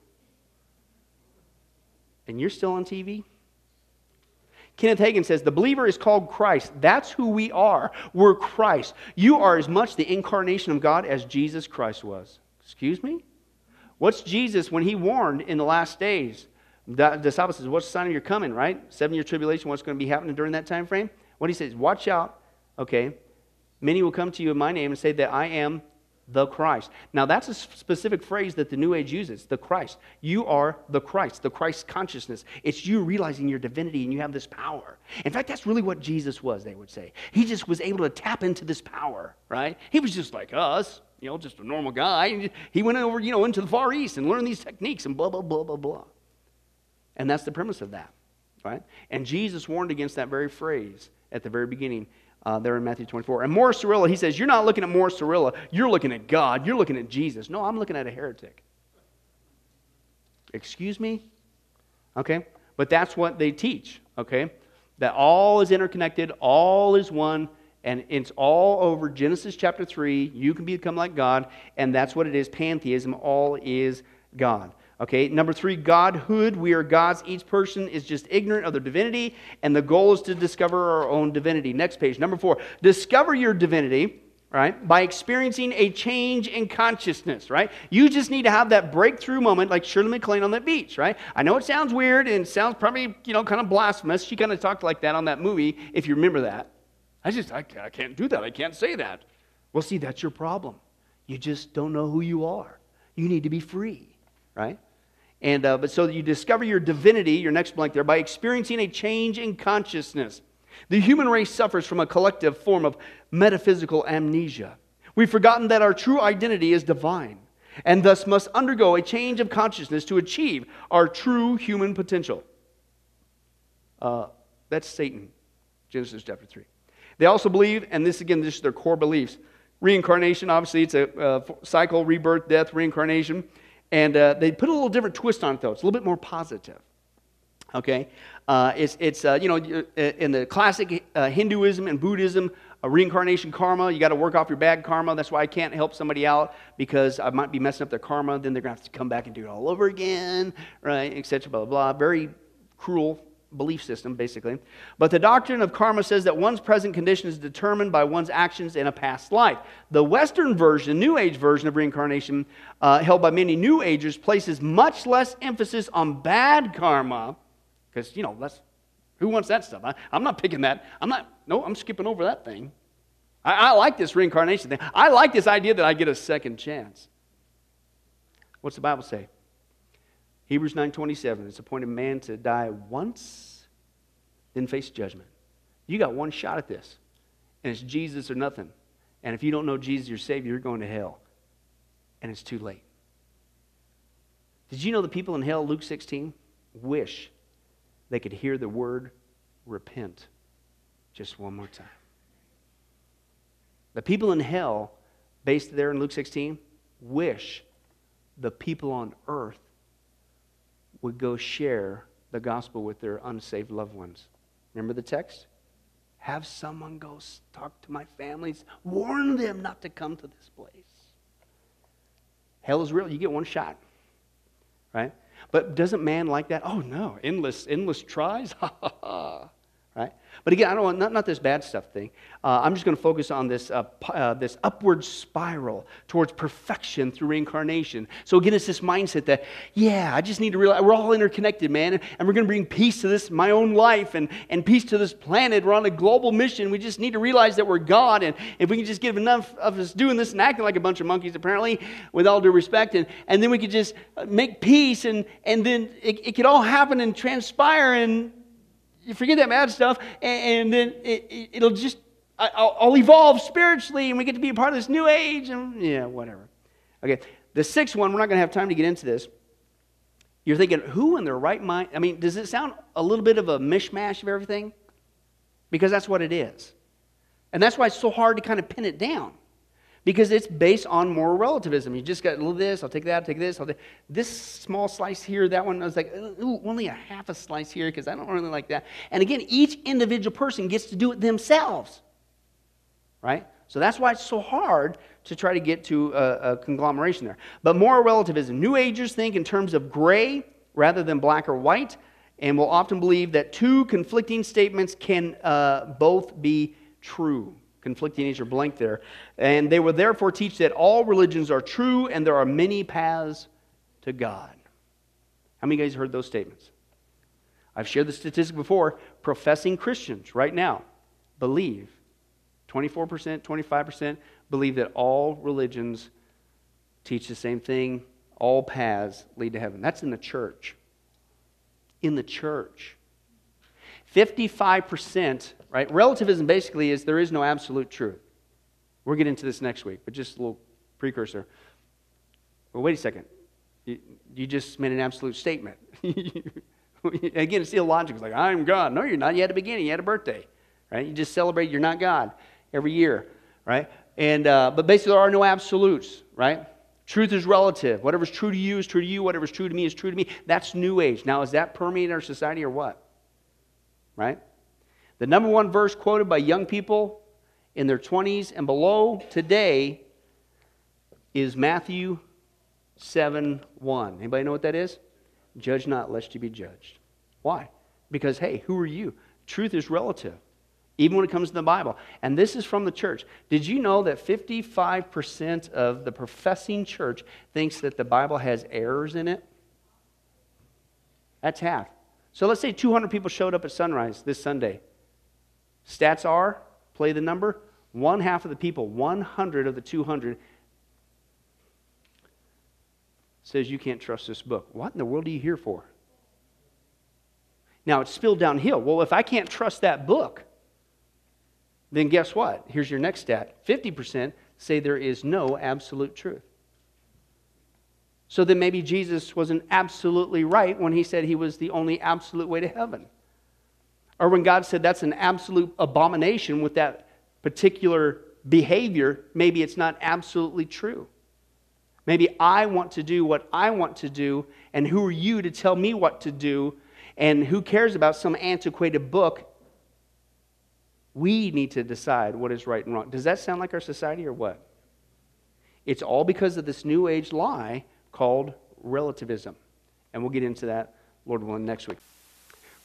And you're still on TV? Kenneth Hagin says, The believer is called Christ. That's who we are. We're Christ. You are as much the incarnation of God as Jesus Christ was. Excuse me? What's Jesus when he warned in the last days? The disciple says, What's the sign of your coming, right? Seven year tribulation, what's going to be happening during that time frame? What he says, Watch out, okay? Many will come to you in my name and say that I am the Christ. Now, that's a specific phrase that the New Age uses the Christ. You are the Christ, the Christ consciousness. It's you realizing your divinity and you have this power. In fact, that's really what Jesus was, they would say. He just was able to tap into this power, right? He was just like us, you know, just a normal guy. He went over, you know, into the Far East and learned these techniques and blah, blah, blah, blah, blah. And that's the premise of that, right? And Jesus warned against that very phrase at the very beginning uh, there in Matthew 24. And Morris Cerullo, he says, You're not looking at Morris Cerullo, you're looking at God, you're looking at Jesus. No, I'm looking at a heretic. Excuse me? Okay? But that's what they teach, okay? That all is interconnected, all is one, and it's all over Genesis chapter 3. You can become like God, and that's what it is pantheism. All is God. Okay, number three, Godhood. We are gods. Each person is just ignorant of their divinity, and the goal is to discover our own divinity. Next page, number four, discover your divinity, right, by experiencing a change in consciousness, right? You just need to have that breakthrough moment like Shirley MacLaine on that beach, right? I know it sounds weird and sounds probably, you know, kind of blasphemous. She kind of talked like that on that movie, if you remember that. I just, I, I can't do that. I can't say that. Well, see, that's your problem. You just don't know who you are. You need to be free, right? And, uh, but so you discover your divinity, your next blank there, by experiencing a change in consciousness. The human race suffers from a collective form of metaphysical amnesia. We've forgotten that our true identity is divine and thus must undergo a change of consciousness to achieve our true human potential. Uh, that's Satan, Genesis chapter 3. They also believe, and this again, this is their core beliefs reincarnation, obviously, it's a uh, cycle, rebirth, death, reincarnation. And uh, they put a little different twist on it, though. It's a little bit more positive. Okay? Uh, it's, it's uh, you know, uh, in the classic uh, Hinduism and Buddhism, reincarnation karma, you got to work off your bad karma. That's why I can't help somebody out because I might be messing up their karma. Then they're going to have to come back and do it all over again, right? Etc. Blah, blah, blah. Very cruel belief system, basically. But the doctrine of karma says that one's present condition is determined by one's actions in a past life. The Western version, New Age version of reincarnation, uh, held by many New Agers, places much less emphasis on bad karma, because, you know, that's, who wants that stuff? I, I'm not picking that. I'm not, no, I'm skipping over that thing. I, I like this reincarnation thing. I like this idea that I get a second chance. What's the Bible say? Hebrews 9:27, it's appointed man to die once, then face judgment. You got one shot at this, and it's Jesus or nothing. And if you don't know Jesus, your Savior, you're going to hell. And it's too late. Did you know the people in hell, Luke 16, wish they could hear the word repent just one more time? The people in hell, based there in Luke 16, wish the people on earth would go share the gospel with their unsaved loved ones. Remember the text? Have someone go talk to my families, warn them not to come to this place. Hell is real. You get one shot, right? But doesn't man like that? Oh no, endless, endless tries. *laughs* Ha ha ha. But again, I don't want, not, not this bad stuff thing. Uh, I'm just going to focus on this, uh, uh, this upward spiral towards perfection through reincarnation. So again, it's this mindset that, yeah, I just need to realize we're all interconnected, man, and we're going to bring peace to this, my own life, and, and peace to this planet. We're on a global mission. We just need to realize that we're God, and if we can just get enough of us doing this and acting like a bunch of monkeys, apparently, with all due respect, and, and then we could just make peace, and, and then it, it could all happen and transpire, and you forget that bad stuff, and, and then it, will it, just, I'll, I'll, evolve spiritually, and we get to be a part of this new age, and yeah, whatever. Okay, the sixth one, we're not going to have time to get into this. You're thinking, who in their right mind? I mean, does it sound a little bit of a mishmash of everything? Because that's what it is. And that's why it's so hard to kind of pin it down because it's based on moral relativism. You just got a little this, I'll take that, I'll take this, I'll take this small slice here, that one. I was like, ooh, only a half a slice here because I don't really like that. And again, each individual person gets to do it themselves, right? So that's why it's so hard to try to get to a, a conglomeration there. But moral relativism, New Agers think in terms of gray rather than black or white, and will often believe that two conflicting statements can uh, both be true conflicting nature blank there. And they would therefore teach that all religions are true and there are many paths to God. How many guys heard those statements? I've shared the statistic before. Professing Christians right now believe 24%, 25% believe that all religions teach the same thing, all paths lead to heaven. That's in the church. In the church. 55% right? Relativism basically is there is no absolute truth. We'll get into this next week, but just a little precursor. Well, wait a second. You, you just made an absolute statement. *laughs* Again, it's illogical. It's like, I'm God. No, you're not. You had a beginning. You had a birthday, right? You just celebrate you're not God every year, right? And, uh, but basically, there are no absolutes, right? Truth is relative. Whatever's true to you is true to you. Whatever's true to me is true to me. That's New Age. Now, is that permeating our society or what? Right? The number one verse quoted by young people in their 20s and below today is Matthew 7 1. Anybody know what that is? Judge not, lest you be judged. Why? Because, hey, who are you? Truth is relative, even when it comes to the Bible. And this is from the church. Did you know that 55% of the professing church thinks that the Bible has errors in it? That's half. So let's say 200 people showed up at sunrise this Sunday. Stats are, play the number, one half of the people, 100 of the 200, says you can't trust this book. What in the world are you here for? Now it's spilled downhill. Well, if I can't trust that book, then guess what? Here's your next stat 50% say there is no absolute truth. So then maybe Jesus wasn't absolutely right when he said he was the only absolute way to heaven. Or when God said that's an absolute abomination with that particular behavior, maybe it's not absolutely true. Maybe I want to do what I want to do, and who are you to tell me what to do? And who cares about some antiquated book? We need to decide what is right and wrong. Does that sound like our society or what? It's all because of this new age lie called relativism. And we'll get into that, Lord willing, next week.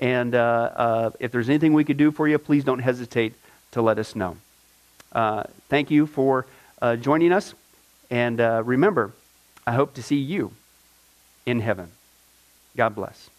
And uh, uh, if there's anything we could do for you, please don't hesitate to let us know. thank you for joining us. And remember, I hope to see you in heaven. God bless.